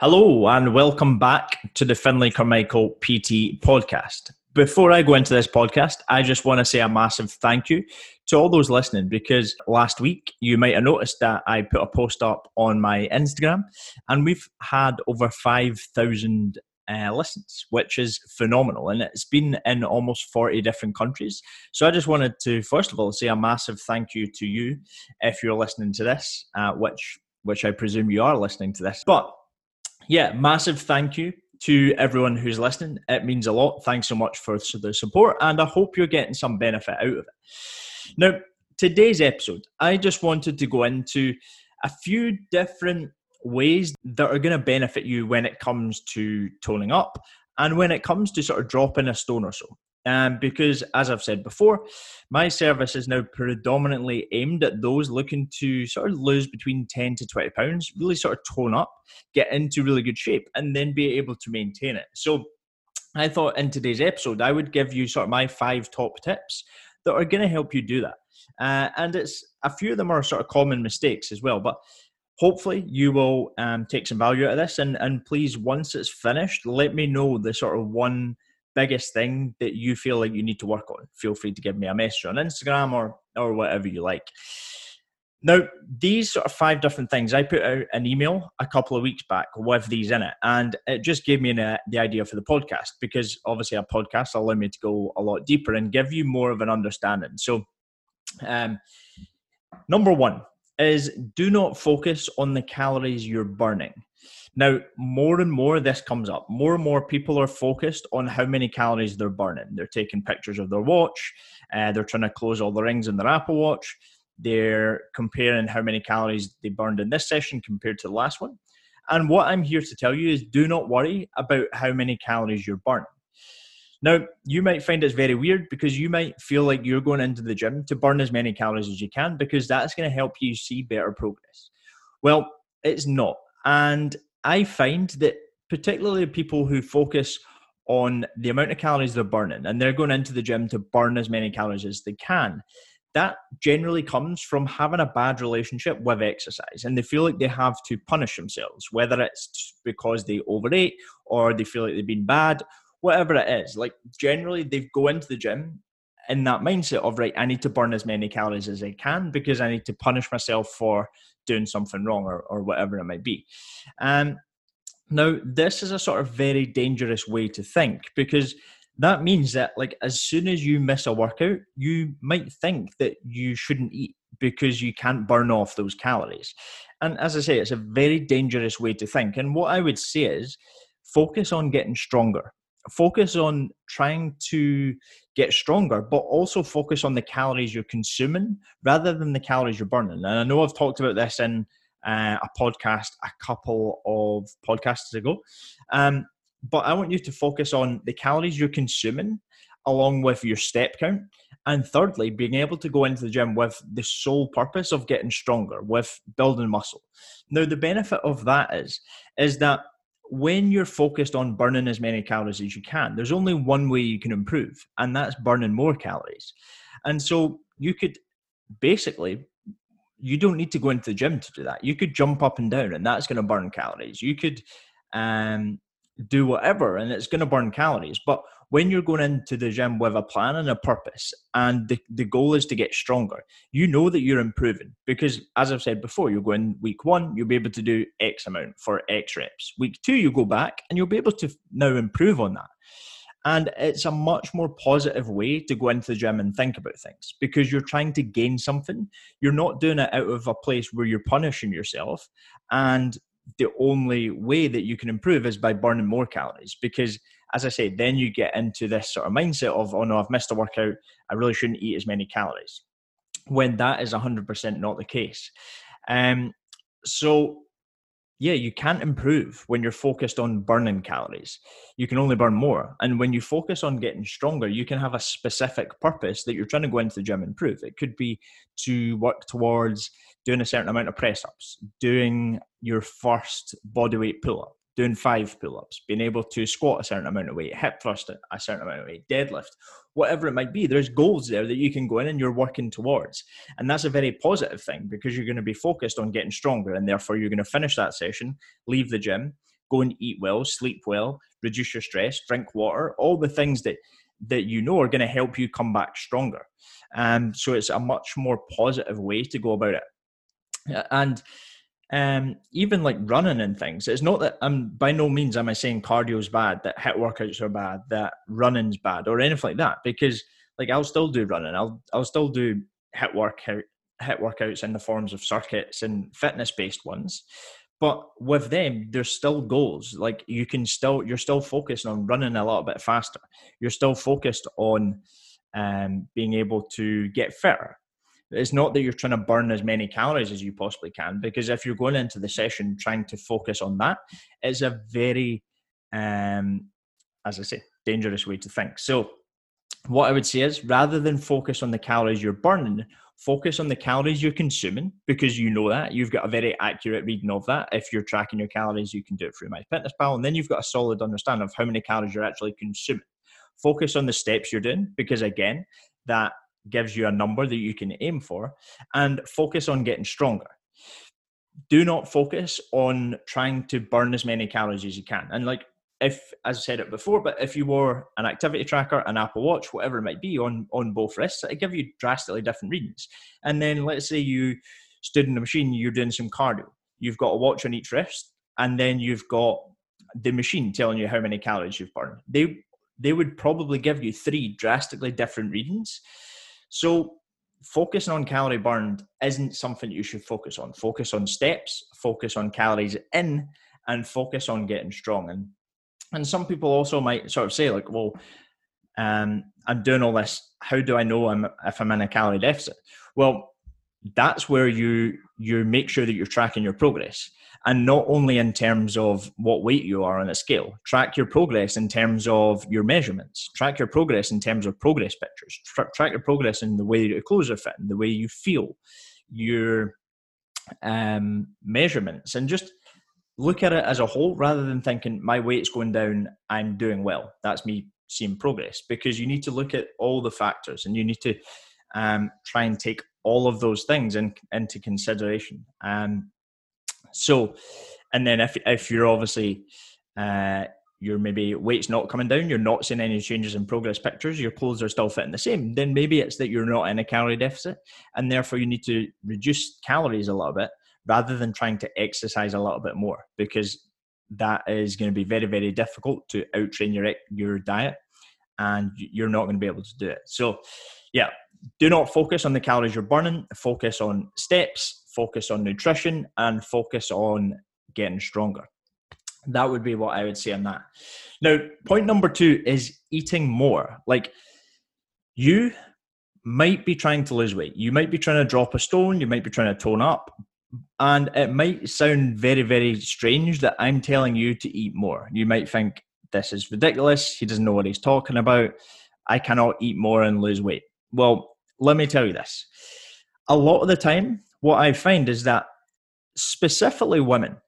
Hello, and welcome back to the Finlay Carmichael PT podcast. Before I go into this podcast, I just want to say a massive thank you to all those listening because last week you might have noticed that I put a post up on my Instagram and we've had over 5,000 uh, listens, which is phenomenal. And it's been in almost 40 different countries. So I just wanted to, first of all, say a massive thank you to you if you're listening to this, uh, which which I presume you are listening to this. But yeah, massive thank you to everyone who's listening. It means a lot. Thanks so much for the support, and I hope you're getting some benefit out of it. Now, today's episode, I just wanted to go into a few different ways that are going to benefit you when it comes to toning up and when it comes to sort of dropping a stone or so. Um, because, as I've said before, my service is now predominantly aimed at those looking to sort of lose between 10 to 20 pounds, really sort of tone up, get into really good shape, and then be able to maintain it. So, I thought in today's episode, I would give you sort of my five top tips that are going to help you do that. Uh, and it's a few of them are sort of common mistakes as well, but hopefully you will um, take some value out of this. And, and please, once it's finished, let me know the sort of one biggest thing that you feel like you need to work on, feel free to give me a message on Instagram or or whatever you like. Now, these sort of five different things, I put out an email a couple of weeks back with these in it, and it just gave me an, the idea for the podcast because obviously a podcast allow me to go a lot deeper and give you more of an understanding. So, um, number one is do not focus on the calories you're burning. Now, more and more this comes up. More and more people are focused on how many calories they're burning. They're taking pictures of their watch. Uh, they're trying to close all the rings in their Apple Watch. They're comparing how many calories they burned in this session compared to the last one. And what I'm here to tell you is do not worry about how many calories you're burning. Now, you might find it's very weird because you might feel like you're going into the gym to burn as many calories as you can because that's going to help you see better progress. Well, it's not. And I find that particularly people who focus on the amount of calories they're burning and they're going into the gym to burn as many calories as they can, that generally comes from having a bad relationship with exercise and they feel like they have to punish themselves, whether it's because they overate or they feel like they've been bad, whatever it is. Like generally, they go into the gym in that mindset of right i need to burn as many calories as i can because i need to punish myself for doing something wrong or, or whatever it might be. Um, now this is a sort of very dangerous way to think because that means that like as soon as you miss a workout you might think that you shouldn't eat because you can't burn off those calories. And as i say it's a very dangerous way to think. And what i would say is focus on getting stronger. Focus on trying to get stronger, but also focus on the calories you're consuming rather than the calories you're burning. And I know I've talked about this in uh, a podcast a couple of podcasts ago, um, but I want you to focus on the calories you're consuming along with your step count. And thirdly, being able to go into the gym with the sole purpose of getting stronger, with building muscle. Now, the benefit of that is, is that when you're focused on burning as many calories as you can, there's only one way you can improve, and that's burning more calories. And so you could basically, you don't need to go into the gym to do that. You could jump up and down, and that's going to burn calories. You could um, do whatever, and it's going to burn calories. But when you're going into the gym with a plan and a purpose and the, the goal is to get stronger you know that you're improving because as i've said before you'll go in week one you'll be able to do x amount for x reps week two you go back and you'll be able to now improve on that and it's a much more positive way to go into the gym and think about things because you're trying to gain something. You're not doing it out of a place where you're punishing yourself. And the only way that you can improve is by burning more calories because as I say, then you get into this sort of mindset of, oh no, I've missed a workout. I really shouldn't eat as many calories. When that is 100% not the case. Um, so, yeah, you can't improve when you're focused on burning calories. You can only burn more. And when you focus on getting stronger, you can have a specific purpose that you're trying to go into the gym and improve. It could be to work towards doing a certain amount of press ups, doing your first bodyweight pull up, doing five pull ups, being able to squat a certain amount of weight, hip thrust a certain amount of weight, deadlift, whatever it might be. There's goals there that you can go in and you're working towards. And that's a very positive thing because you're going to be focused on getting stronger and therefore you're going to finish that session, leave the gym, go and eat well, sleep well, reduce your stress, drink water, all the things that that you know are going to help you come back stronger. Um, so it's a much more positive way to go about it. And um, even like running and things, it's not that I'm by no means am I saying cardio is bad, that HIIT workouts are bad, that running's bad, or anything like that. Because like I'll still do running, I'll I'll still do HIIT workout HIIT workouts in the forms of circuits and fitness based ones. But with them, there's still goals. Like you can still, you're still focused on running a little bit faster. You're still focused on um, being able to get fitter. It's not that you're trying to burn as many calories as you possibly can, because if you're going into the session trying to focus on that, it's a very, um, as I say, dangerous way to think. So, what I would say is rather than focus on the calories you're burning, focus on the calories you're consuming because you know that you've got a very accurate reading of that. If you're tracking your calories, you can do it through MyFitnessPal, and then you've got a solid understanding of how many calories you're actually consuming. Focus on the steps you're doing because again, that gives you a number that you can aim for, and focus on getting stronger. Do not focus on trying to burn as many calories as you can. And like if as I said it before, but if you wore an activity tracker, an Apple Watch, whatever it might be on on both wrists, it give you drastically different readings. And then let's say you stood in the machine, you're doing some cardio. You've got a watch on each wrist, and then you've got the machine telling you how many calories you've burned. They they would probably give you three drastically different readings. So focusing on calorie burned isn't something you should focus on. Focus on steps, focus on calories in, and focus on getting strong. And and some people also might sort of say, like, well, um, I'm doing all this. How do I know I'm, if I'm in a calorie deficit? Well, that's where you you make sure that you're tracking your progress, and not only in terms of what weight you are on a scale. Track your progress in terms of your measurements. Track your progress in terms of progress pictures. Tra- track your progress in the way your clothes are fitting, the way you feel, your um, measurements, and just look at it as a whole rather than thinking my weight's going down, I'm doing well. That's me seeing progress because you need to look at all the factors and you need to um, try and take all of those things in, into consideration. Um, so, and then if if you're obviously uh, your maybe weight's not coming down, you're not seeing any changes in progress pictures, your clothes are still fitting the same, then maybe it's that you're not in a calorie deficit and therefore you need to reduce calories a little bit rather than trying to exercise a little bit more because that is going to be very very difficult to outtrain your your diet and you're not going to be able to do it. So yeah do not focus on the calories you're burning focus on steps focus on nutrition and focus on getting stronger that would be what i would say on that now point number 2 is eating more like you might be trying to lose weight you might be trying to drop a stone you might be trying to tone up and it might sound very, very strange that I'm telling you to eat more. You might think, this is ridiculous. He doesn't know what he's talking about. I cannot eat more and lose weight. Well, let me tell you this. A lot of the time, what I find is that specifically women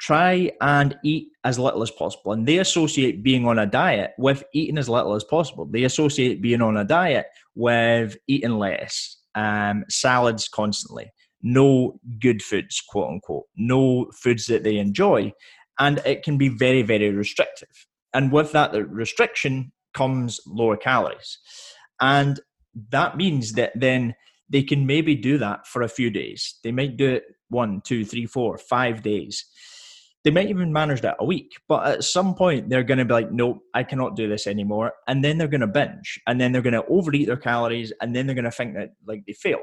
try and eat as little as possible. And they associate being on a diet with eating as little as possible. They associate being on a diet with eating less, um, salads constantly no good foods, quote unquote, no foods that they enjoy. And it can be very, very restrictive. And with that the restriction comes lower calories. And that means that then they can maybe do that for a few days. They might do it one, two, three, four, five days. They might even manage that a week, but at some point they're going to be like, nope, I cannot do this anymore. And then they're going to binge and then they're going to overeat their calories and then they're going to think that like they failed.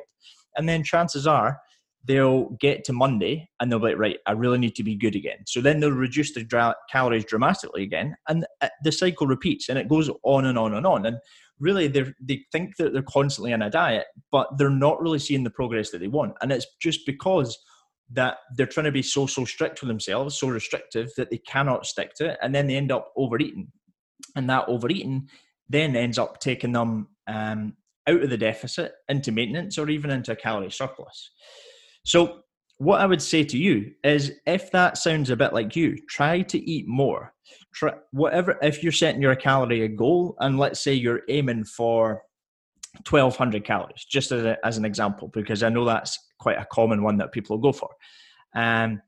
And then chances are they'll get to Monday and they'll be like, right, I really need to be good again. So then they'll reduce the dra- calories dramatically again, and uh, the cycle repeats, and it goes on and on and on. And really, they they think that they're constantly on a diet, but they're not really seeing the progress that they want, and it's just because that they're trying to be so so strict with themselves, so restrictive that they cannot stick to it, and then they end up overeating, and that overeating then ends up taking them um, out of the deficit into maintenance or even into a calorie surplus. So, what I would say to you is if that sounds a bit like you, try to eat more. Try whatever if you're setting your calorie a goal and let's say you're aiming for 1200 calories just as, a, as an example because I know that's quite a common one that people go for. Um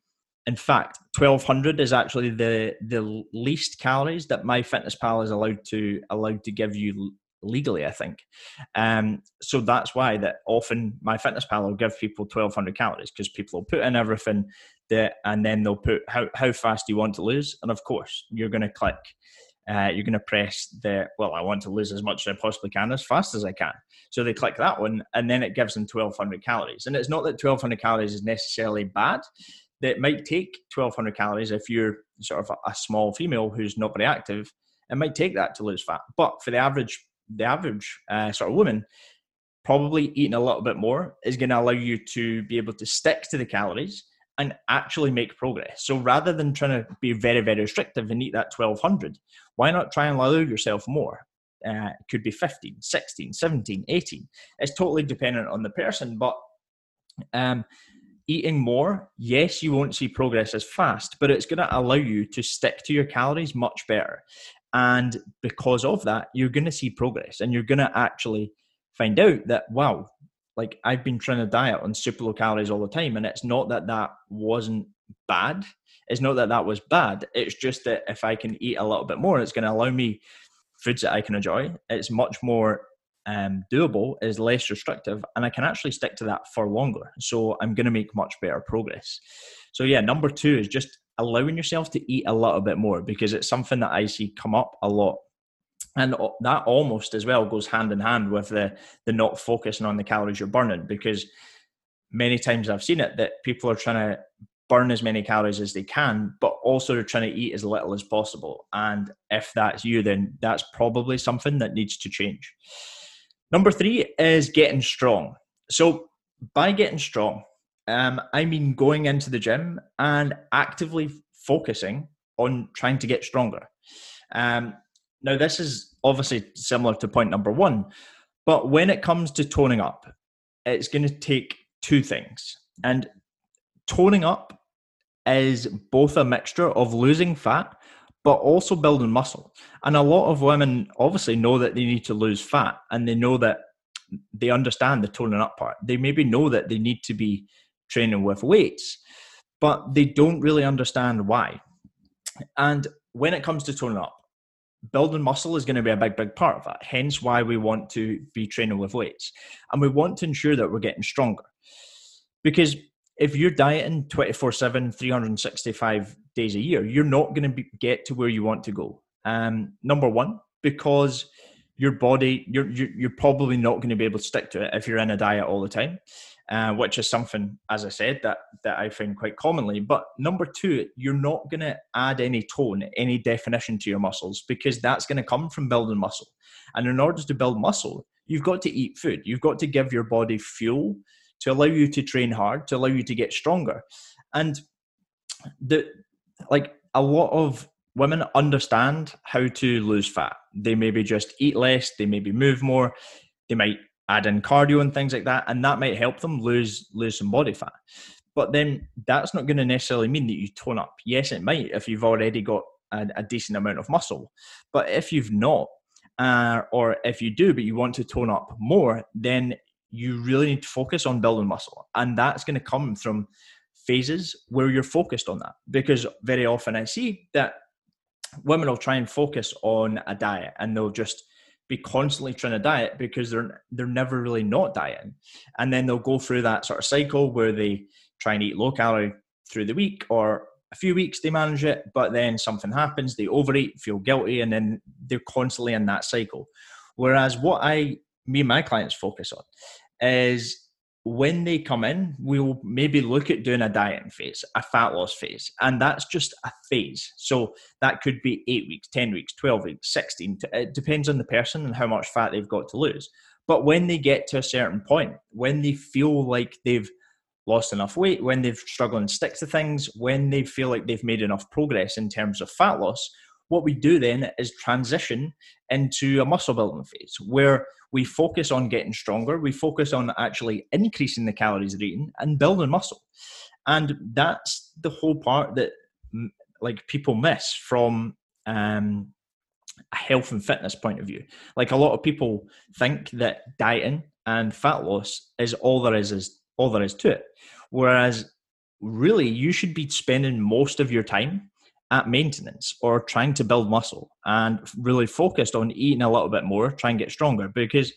in fact, 1200 is actually the the least calories that MyFitnessPal is allowed to allowed to give you legally. I think, um, so that's why that often MyFitnessPal will give people 1200 calories because people will put in everything that, and then they'll put how how fast do you want to lose, and of course you're going to click. Uh, you're going to press the well i want to lose as much as i possibly can as fast as i can. So they click that one and then it gives them 1200 calories. And it's not that 1200 calories is necessarily bad. That might take 1200 calories if you're sort of a, small female who's not very active. It might take that to lose fat. But for the average the average uh, sort of woman probably eating a little bit more is going to allow you to be able to stick to the calories and actually make progress. So rather than trying to be very very restrictive and eat that 1200 why not try and allow yourself more? Uh, it could be 15 16 17 18 it's totally dependent on the person but um, eating more, yes, you won't see progress as fast, but it's going to allow you to stick to your calories much better. And because of that, you're going to see progress and you're going to actually find out that, wow, like I've been trying to diet on super low calories all the time. And it's not that that wasn't bad. It's not that that was bad. It's just that if I can eat a little bit more, it's going to allow me foods that I can enjoy. It's much more um, doable is less restrictive and I can actually stick to that for longer. So I'm going to make much better progress. So, yeah, number two is just allowing yourself to eat a little bit more because it's something that I see come up a lot. And that almost as well goes hand in hand with the, the not focusing on the calories you're burning because many times I've seen it that people are trying to burn as many calories as they can, but also they're trying to eat as little as possible. And if that's you, then that's probably something that needs to change. Number three is getting strong. So, by getting strong, um, I mean going into the gym and actively focusing on trying to get stronger. Um, now, this is obviously similar to point number one, but when it comes to toning up, it's going to take two things. And toning up is both a mixture of losing fat but also building muscle. And a lot of women obviously know that they need to lose fat and they know that they understand the toning up part. They maybe know that they need to be training with weights, but they don't really understand why. And when it comes to toning up, building muscle is going to be a big, big part of that. Hence why we want to be training with weights. And we want to ensure that we're getting stronger. Because if you're dieting 24 7 365 days a year you're not going to be, get to where you want to go um, number one because your body you're, you're, you're probably not going to be able to stick to it if you're in a diet all the time uh, which is something as i said that that i find quite commonly but number two you're not going to add any tone any definition to your muscles because that's going to come from building muscle and in order to build muscle you've got to eat food you've got to give your body fuel to allow you to train hard, to allow you to get stronger. And the like a lot of women understand how to lose fat. They maybe just eat less, they maybe move more, they might add in cardio and things like that, and that might help them lose lose some body fat. But then that's not going to necessarily mean that you tone up. Yes, it might if you've already got a, a decent amount of muscle. But if you've not, uh, or if you do, but you want to tone up more, then you really need to focus on building muscle. And that's going to come from phases where you're focused on that. Because very often I see that women will try and focus on a diet and they'll just be constantly trying to diet because they're they're never really not dieting. And then they'll go through that sort of cycle where they try and eat low calorie through the week or a few weeks they manage it, but then something happens, they overeat, feel guilty, and then they're constantly in that cycle. Whereas what I me and my clients focus on is when they come in, we'll maybe look at doing a dieting phase, a fat loss phase, and that's just a phase. So that could be eight weeks, 10 weeks, 12 weeks, 16. It depends on the person and how much fat they've got to lose. But when they get to a certain point, when they feel like they've lost enough weight, when they've struggled and stick to things, when they feel like they've made enough progress in terms of fat loss, what we do then is transition into a muscle building phase where we focus on getting stronger, we focus on actually increasing the calories they're eating and building muscle. And that's the whole part that like people miss from um, a health and fitness point of view. Like a lot of people think that dieting and fat loss is all there is is all there is to it. Whereas really you should be spending most of your time at maintenance or trying to build muscle and really focused on eating a little bit more, try and get stronger because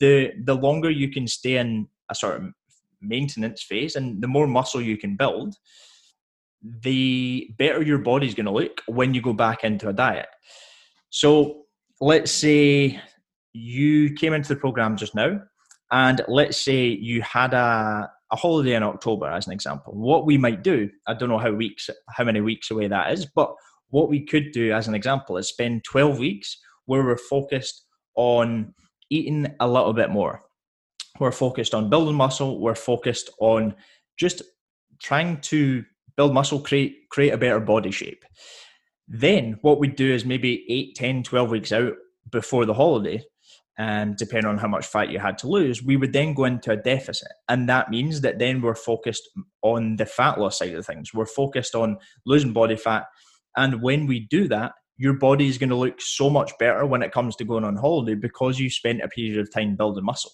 the the longer you can stay in a sort of maintenance phase and the more muscle you can build, the better your body's going to look when you go back into a diet. So let's say you came into the program just now and let's say you had a a holiday in October, as an example. What we might do, I don't know how weeks, how many weeks away that is, but what we could do, as an example, is spend 12 weeks where we're focused on eating a little bit more. We're focused on building muscle. We're focused on just trying to build muscle, create create a better body shape. Then what we do is maybe 8, 10, 12 weeks out before the holiday, and depending on how much fat you had to lose, we would then go into a deficit. And that means that then we're focused on the fat loss side of things. We're focused on losing body fat. And when we do that, your body is going to look so much better when it comes to going on holiday because you spent a period of time building muscle.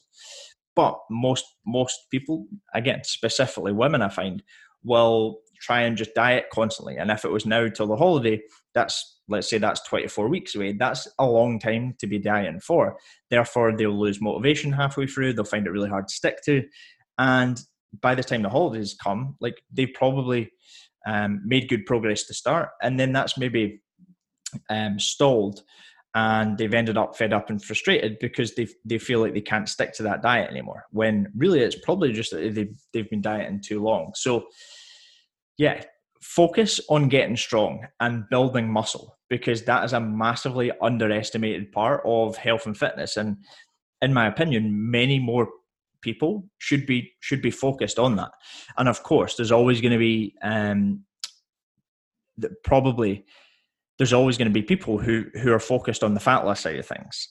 But most most people, again, specifically women, I find, will try and just diet constantly. And if it was now till the holiday, that's let's say that's 24 weeks away. That's a long time to be dieting for. Therefore, they'll lose motivation halfway through. They'll find it really hard to stick to. And by the time the holidays come, like they probably um, made good progress to start, and then that's maybe um, stalled, and they've ended up fed up and frustrated because they they feel like they can't stick to that diet anymore. When really it's probably just that they've they've been dieting too long. So yeah, focus on getting strong and building muscle because that is a massively underestimated part of health and fitness. And in my opinion, many more people should be should be focused on that. And of course, there's always going to be um, probably there's always going to be people who who are focused on the fat loss side of things,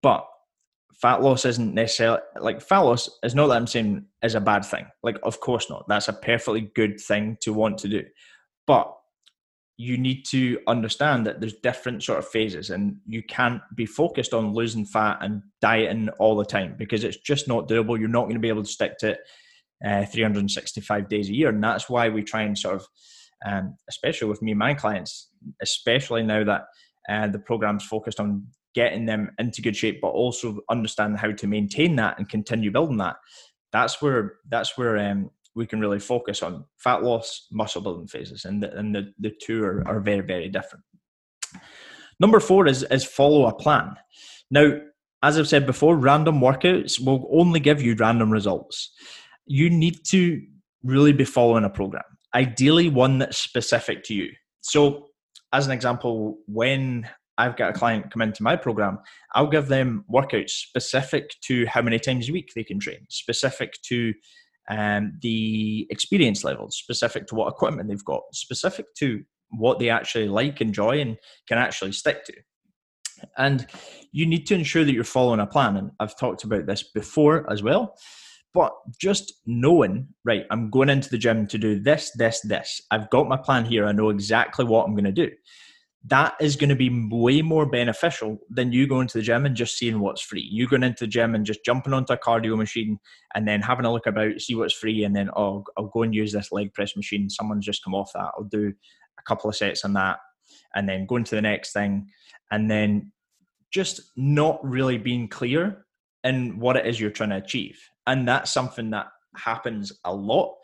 but fat loss isn't necessarily like fat loss is not that I'm saying is a bad thing. Like, of course not. That's a perfectly good thing to want to do. But you need to understand that there's different sort of phases and you can't be focused on losing fat and dieting all the time because it's just not doable. You're not going to be able to stick to it uh, 365 days a year. And that's why we try and sort of, um, especially with me and my clients, especially now that uh, the program's focused on getting them into good shape, but also understand how to maintain that and continue building that. That's where that's where um, we can really focus on fat loss, muscle building phases, and the, and the, the two are, are very very different. Number four is is follow a plan. Now, as I've said before, random workouts will only give you random results. You need to really be following a program, ideally one that's specific to you. So, as an example, when I've got a client come into my program, I'll give them workouts specific to how many times a week they can train, specific to um, the experience levels, specific to what equipment they've got, specific to what they actually like, enjoy, and can actually stick to. And you need to ensure that you're following a plan. And I've talked about this before as well. But just knowing, right, I'm going into the gym to do this, this, this. I've got my plan here. I know exactly what I'm going to do that is going to be way more beneficial than you going to the gym and just seeing what's free. You going into the gym and just jumping onto a cardio machine and then having a look about, see what's free, and then oh, I'll go and use this leg press machine. Someone's just come off that. I'll do a couple of sets on that, and then go into the next thing, and then just not really being clear in what it is you're trying to achieve. And that's something that happens a lot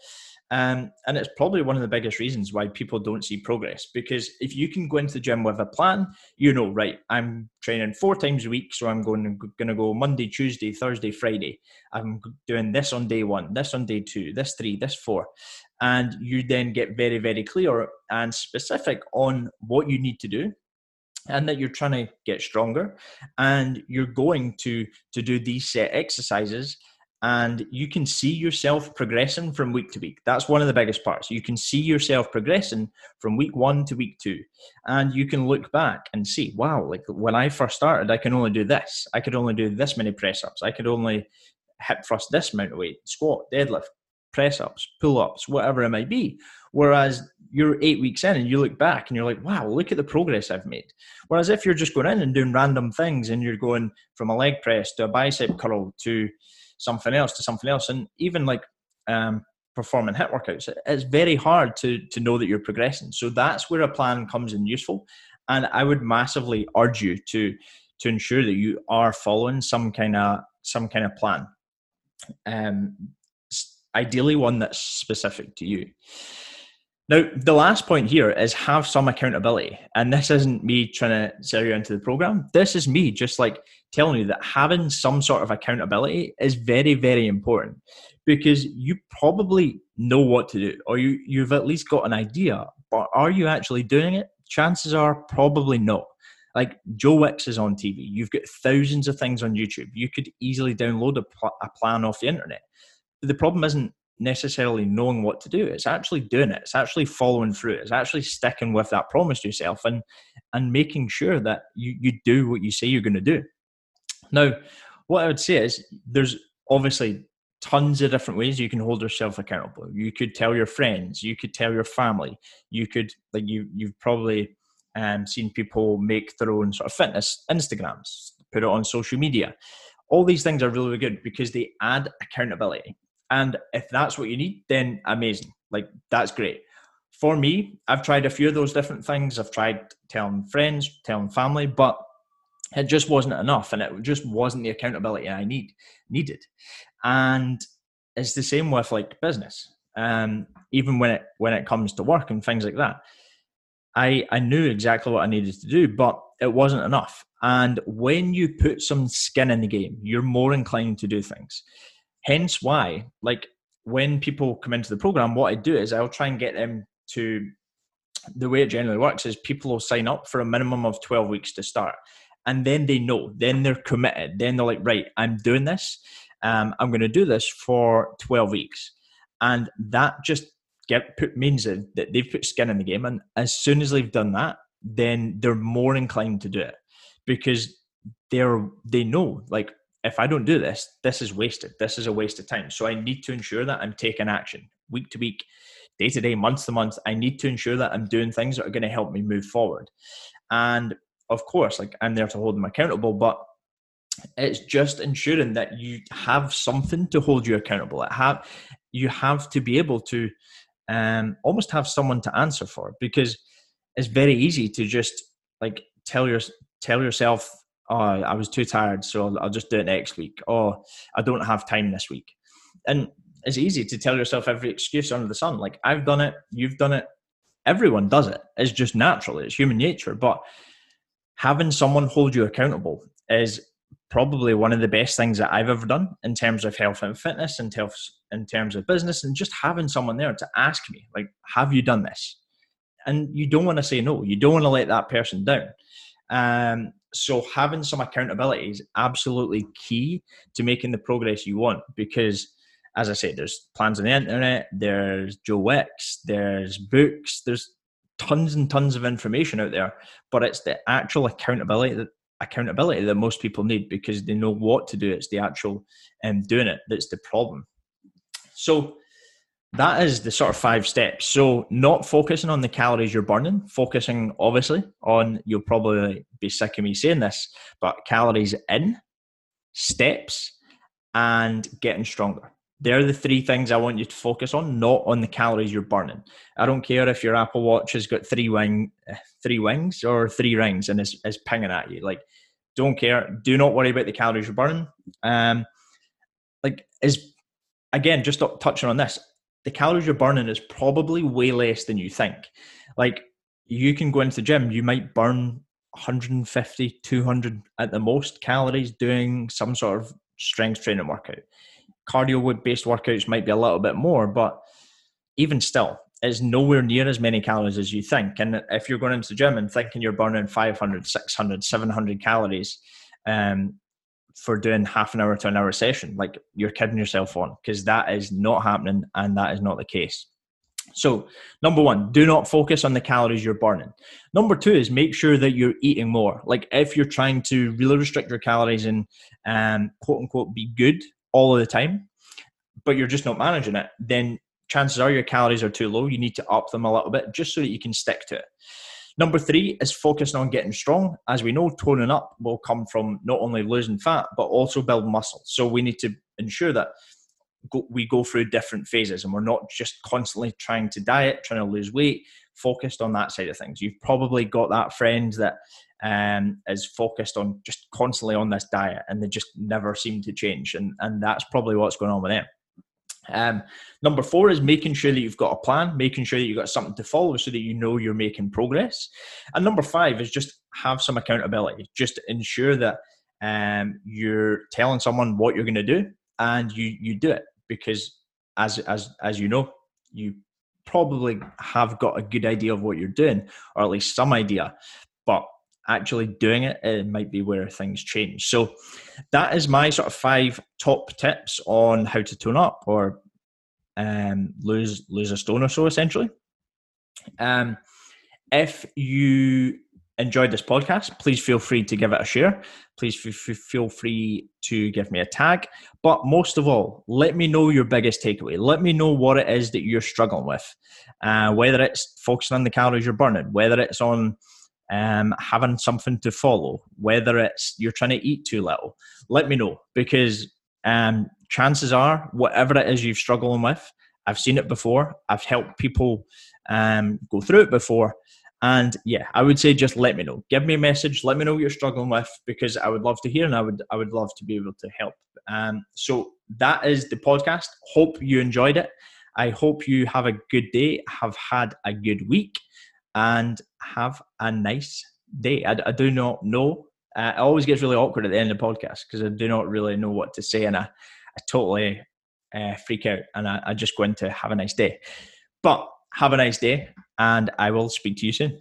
um, and it's probably one of the biggest reasons why people don't see progress because if you can go into the gym with a plan, you know, right, I'm training four times a week, so I'm going to, going to go Monday, Tuesday, Thursday, Friday. I'm doing this on day one, this on day two, this three, this four. And you then get very, very clear and specific on what you need to do and that you're trying to get stronger and you're going to to do these set exercises and you can see yourself progressing from week to week. That's one of the biggest parts. You can see yourself progressing from week one to week two, and you can look back and see, wow, like when I first started, I can only do this. I could only do this many press ups. I could only hip thrust this amount of weight, squat, deadlift, press ups, pull ups, whatever it might be. Whereas you're eight weeks in and you look back and you're like, wow, look at the progress I've made. Whereas if you're just going in and doing random things and you're going from a leg press to a bicep curl to something else to something else. And even like um, performing HIIT workouts, it's very hard to to know that you're progressing. So that's where a plan comes in useful. And I would massively urge you to to ensure that you are following some kind of some kind of plan. Um, ideally one that's specific to you. Now, the last point here is have some accountability. And this isn't me trying to sell you into the program. This is me just like telling you that having some sort of accountability is very, very important because you probably know what to do or you, you've at least got an idea, but are you actually doing it? Chances are probably not. Like Joe Wicks is on TV. You've got thousands of things on YouTube. You could easily download a, pl- a plan off the internet. But the problem isn't necessarily knowing what to do. It's actually doing it. It's actually following through. It's actually sticking with that promise to yourself and and making sure that you, you do what you say you're going to do. Now, what I would say is there's obviously tons of different ways you can hold yourself accountable. You could tell your friends, you could tell your family, you could like you you've probably um, seen people make their own sort of fitness Instagrams, put it on social media. All these things are really good because they add accountability. And if that's what you need, then amazing. Like that's great. For me, I've tried a few of those different things. I've tried telling friends, telling family, but it just wasn't enough and it just wasn't the accountability I need needed. And it's the same with like business. Um, even when it when it comes to work and things like that. I I knew exactly what I needed to do, but it wasn't enough. And when you put some skin in the game, you're more inclined to do things. Hence why, like when people come into the program, what I do is I'll try and get them to the way it generally works is people will sign up for a minimum of 12 weeks to start. And then they know, then they're committed. Then they're like, right, I'm doing this. Um, I'm going to do this for 12 weeks. And that just get put means that they've put skin in the game. And as soon as they've done that, then they're more inclined to do it because they're they know like if I don't do this, this is wasted. This is a waste of time. So I need to ensure that I'm taking action week to week, day to day, month to month. I need to ensure that I'm doing things that are going to help me move forward. And of course, like I'm there to hold them accountable, but it's just ensuring that you have something to hold you accountable. It Have you have to be able to um, almost have someone to answer for because it's very easy to just like tell your tell yourself oh, I was too tired, so I'll, just do it next week. Or I don't have time this week. And it's easy to tell yourself every excuse under the sun. Like, I've done it, you've done it, everyone does it. It's just natural, it's human nature. But having someone hold you accountable is probably one of the best things that I've ever done in terms of health and fitness and health in terms of business and just having someone there to ask me like have you done this? And you don't want to say no. You don't want to let that person down. Um, so having some accountability is absolutely key to making the progress you want because as I say, there's plans on the internet, there's Joe Wicks, there's books, there's tons and tons of information out there, but it's the actual accountability that accountability that most people need because they know what to do. It's the actual um, doing it that's the problem. So that is the sort of five steps. So, not focusing on the calories you're burning, focusing obviously on, you'll probably be sick of me saying this, but calories in, steps, and getting stronger. They're the three things I want you to focus on, not on the calories you're burning. I don't care if your Apple Watch has got three wing, three wings or three rings and is, is pinging at you. Like, don't care. Do not worry about the calories you're burning. Um, like, is again, just touching on this, the calories you're burning is probably way less than you think. Like you can go into the gym, you might burn 150, 200 at the most calories doing some sort of strength training workout. Cardio based workouts might be a little bit more, but even still, it's nowhere near as many calories as you think. And if you're going into the gym and thinking you're burning 500, 600, 700 calories, um, for doing half an hour to an hour session. Like you're kidding yourself on because that is not happening and that is not the case. So, number one, do not focus on the calories you're burning. Number two is make sure that you're eating more. Like if you're trying to really restrict your calories and um, quote unquote be good all of the time, but you're just not managing it, then chances are your calories are too low. You need to up them a little bit just so that you can stick to it. Number three is focusing on getting strong. As we know, toning up will come from not only losing fat, but also building muscle. So we need to ensure that we go through different phases and we're not just constantly trying to diet, trying to lose weight, focused on that side of things. You've probably got that friend that um, is focused on just constantly on this diet and they just never seem to change. And, and that's probably what's going on with them. Um, number four is making sure that you've got a plan, making sure that you've got something to follow so that you know you're making progress. And number five is just have some accountability. Just ensure that um, you're telling someone what you're going to do and you you do it because as as as you know you probably have got a good idea of what you're doing or at least some idea but actually doing it it might be where things change so that is my sort of five top tips on how to tone up or um, lose lose a stone or so essentially um, if you enjoyed this podcast, please feel free to give it a share. Please feel free to give me a tag. But most of all, let me know your biggest takeaway. Let me know what it is that you're struggling with, uh, whether it's focusing on the calories you're burning, whether it's on um, having something to follow, whether it's you're trying to eat too little. Let me know because um, chances are, whatever it is you're struggling with, I've seen it before. I've helped people um, go through it before and yeah, I would say just let me know. Give me a message. Let me know what you're struggling with because I would love to hear and I would I would love to be able to help. Um, so that is the podcast. Hope you enjoyed it. I hope you have a good day, have had a good week, and have a nice day. I, I do not know. Uh, it always gets really awkward at the end of the podcast because I do not really know what to say and I, I totally uh, freak out and I, I just go into have a nice day. But have a nice day, and I will speak to you soon.